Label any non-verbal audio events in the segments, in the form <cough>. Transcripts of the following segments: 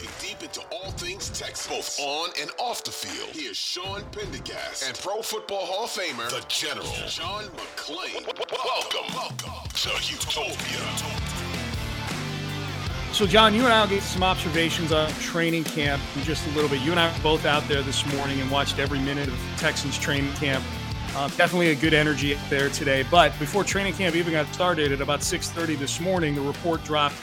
diving deep into all things Texas, both on and off the field. Here's Sean Pendergast and Pro Football Hall of Famer, the General John McClain. Welcome, welcome to Utopia. So, John, you and I will get some observations on training camp in just a little bit. You and I were both out there this morning and watched every minute of Texans training camp. Uh, definitely a good energy there today. But before training camp even got started at about 6:30 this morning, the report dropped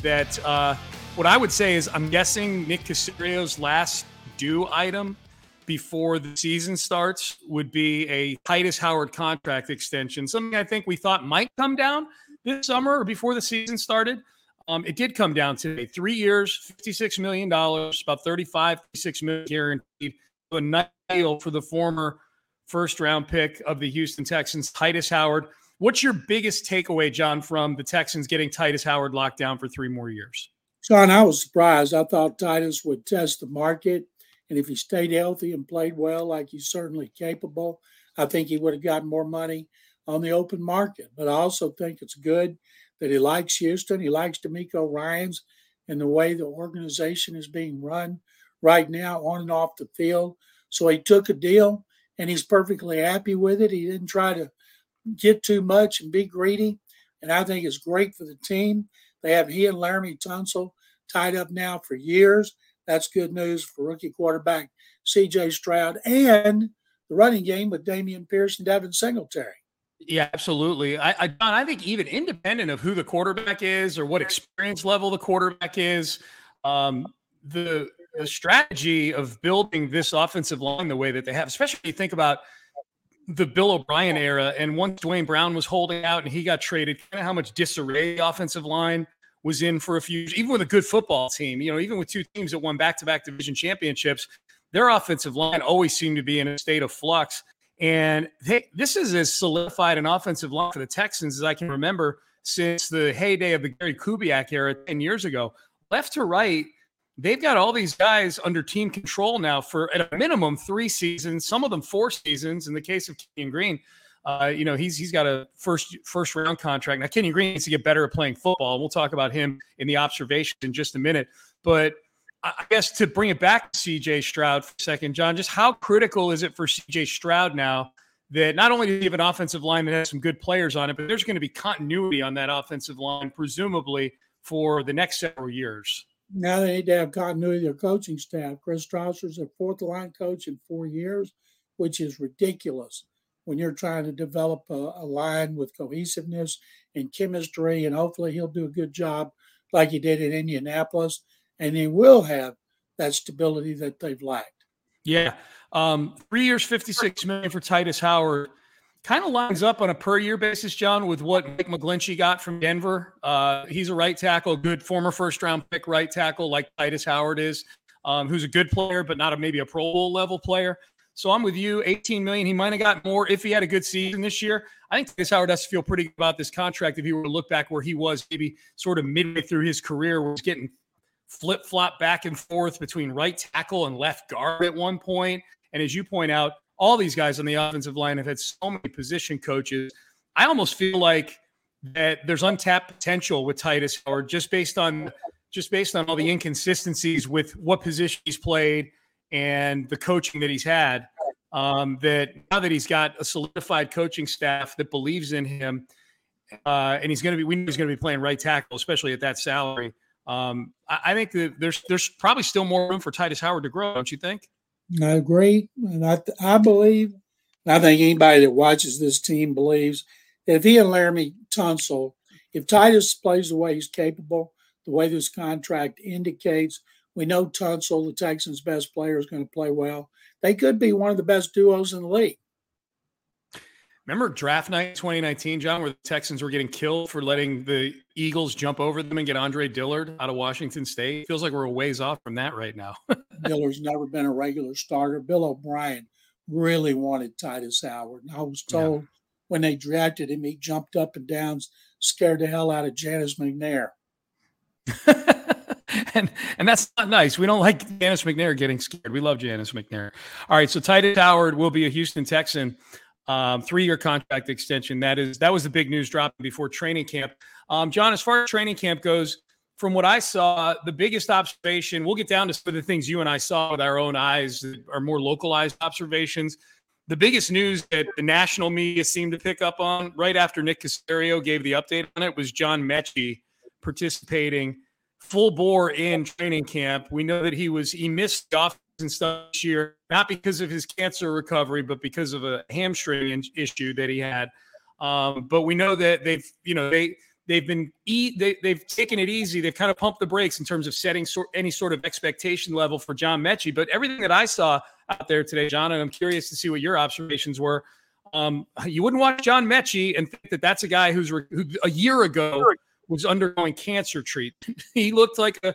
that uh, what I would say is I'm guessing Nick Caserio's last due item before the season starts would be a Tytus Howard contract extension. Something I think we thought might come down this summer or before the season started. Um, it did come down today. Three years, $56 million, about 35, 36 million guaranteed. A nice deal for the former first round pick of the Houston Texans, Tytus Howard. What's your biggest takeaway, John, from the Texans getting Tytus Howard locked down for three more years? John, I was surprised. I thought Tytus would test the market. And if he stayed healthy and played well, like he's certainly capable, I think he would have gotten more money on the open market. But I also think it's good that he likes Houston. He likes DeMeco Ryans and the way the organization is being run right now on and off the field. So he took a deal and he's perfectly happy with it. He didn't try to get too much and be greedy. And I think it's great for the team. They have he and Laremy Tunsil tied up now for years. That's good news for rookie quarterback CJ Stroud and the running game with Dameon Pierce and Devin Singletary. Yeah, absolutely. I, I, John, I think even independent of who the quarterback is or what experience level the quarterback is, um, the the strategy of building this offensive line the way that they have, especially you think about the Bill O'Brien era, and once Duane Brown was holding out and he got traded, kind of how much disarray the offensive line was in for a few even with a good football team, you know, even with two teams that won back to back division championships, their offensive line always seemed to be in a state of flux. And they, this is as solidified an offensive line for the Texans as I can remember since the heyday of the Gary Kubiak era 10 years ago. Left to right, they've got all these guys under team control now for at a minimum three seasons, some of them four seasons. In the case of Kenyon Green, uh, you know he's he's got a first first round contract. Now Kenyon Green needs to get better at playing football. We'll talk about him in the observation in just a minute. But I guess to bring it back to CJ Stroud for a second, John, just how critical is it for CJ Stroud now that not only do you have an offensive line that has some good players on it, but there's going to be continuity on that offensive line, presumably for the next several years? Now they need to have continuity of their coaching staff. Chris Strausser's a fourth line coach in four years, which is ridiculous when you're trying to develop a, a line with cohesiveness and chemistry. And hopefully he'll do a good job like he did in Indianapolis. And he will have that stability that they've lacked. Yeah. Um, three years, 56 million for Tytus Howard kind of lines up on a per year basis, John, with what Mike McGlinchey got from Denver. Uh, he's a right tackle, good former first round pick right tackle, like Tytus Howard is, um, who's a good player, but not a, maybe a Pro Bowl level player. So I'm with you. 18 million. He might have got more if he had a good season this year. I think Tytus Howard has to feel pretty good about this contract if he were to look back where he was maybe sort of midway through his career, where he's getting flip flop back and forth between right tackle and left guard at one point. And as you point out, all these guys on the offensive line have had so many position coaches. I almost feel like that there's untapped potential with Tytus Howard just based on just based on all the inconsistencies with what position he's played and the coaching that he's had. Um, that now that he's got a solidified coaching staff that believes in him, uh, and he's going to be, we know he's going to be playing right tackle, especially at that salary. Um, I, I, think that there's there's probably still more room for Tytus Howard to grow, don't you think? I agree, and I I believe, I think anybody that watches this team believes if he and Laremy Tunsil, if Tytus plays the way he's capable, the way this contract indicates, we know Tunsil, the Texans' best player, is going to play well. They could be one of the best duos in the league. Remember draft night 2019, John, where the Texans were getting killed for letting the Eagles jump over them and get Andre Dillard out of Washington State? Feels like we're a ways off from that right now. <laughs> Dillard's never been a regular starter. Bill O'Brien really wanted Tytus Howard. And I was told yeah. when they drafted him, he jumped up and down, scared the hell out of Janice McNair. <laughs> and and that's not nice. We don't like Janice McNair getting scared. We love Janice McNair. All right, so Tytus Howard will be a Houston Texan um, three-year contract extension. That is that was the big news dropping before training camp. Um, John, as far as training camp goes, from what I saw, the biggest observation. We'll get down to some of the things you and I saw with our own eyes that are more localized observations. The biggest news that the national media seemed to pick up on right after Nick Caserio gave the update on it was John Metchie participating full bore in training camp. We know that he was he missed off and stuff this year, not because of his cancer recovery, but because of a hamstring issue that he had. Um, but we know that they've, you know, they they've been eat they, they've taken it easy. They've kind of pumped the brakes in terms of setting sort any sort of expectation level for John Metchie. But everything that I saw out there today, John, and I'm curious to see what your observations were. Um, you wouldn't watch John Metchie and think that that's a guy who's re- who a year ago was undergoing cancer treatment. <laughs> he looked like a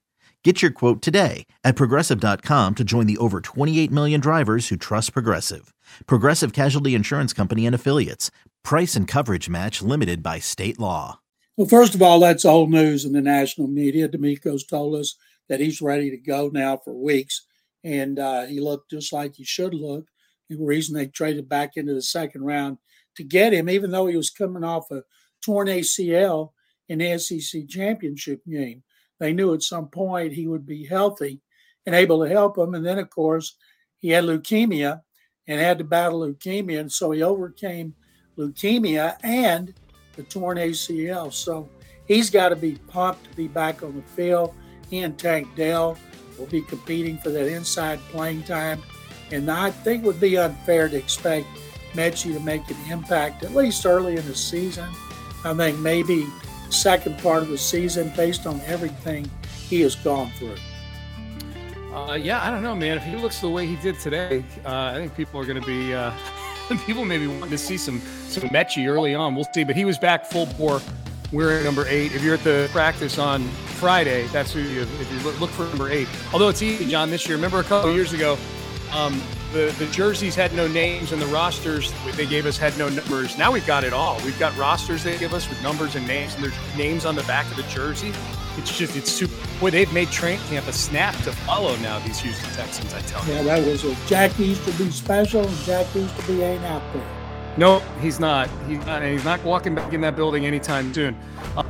Get your quote today at progressive.com to join the over 28 million drivers who trust Progressive. Progressive Casualty Insurance Company and Affiliates. Price and coverage match limited by state law. Well, first of all, that's old news in the national media. DeMeco's told us that he's ready to go now for weeks, and uh, he looked just like he should look. The reason they traded back into the second round to get him, even though he was coming off a torn ACL in the SEC championship game they knew at some point he would be healthy and able to help them. And then, of course, he had leukemia and had to battle leukemia. And so he overcame leukemia and the torn ACL. So he's got to be pumped to be back on the field. He and Tank Dell will be competing for that inside playing time. And I think it would be unfair to expect Metchie to make an impact, at least early in the season. I think maybe second part of the season based on everything he has gone through? Uh, yeah, I don't know, man. If he looks the way he did today, uh, I think people are going to be uh, <laughs> people maybe wanting to see some some Metchie early on. We'll see, but he was back full bore. We're at number eight. If you're at the practice on Friday, that's who you. If you look for number eight, although it's easy, John. This year, remember a couple years ago, um, the, the jerseys had no names and the rosters they gave us had no numbers. Now we've got it all. We've got rosters they give us with numbers and names, and there's names on the back of the jersey. It's just it's super. Boy, they've made training camp a snap to follow now. These Houston Texans, I tell you. Yeah, that was a Jack Easterby special, and Jack Easterby ain't out there. No, he's not. He's not. And he's not walking back in that building anytime soon. Uh,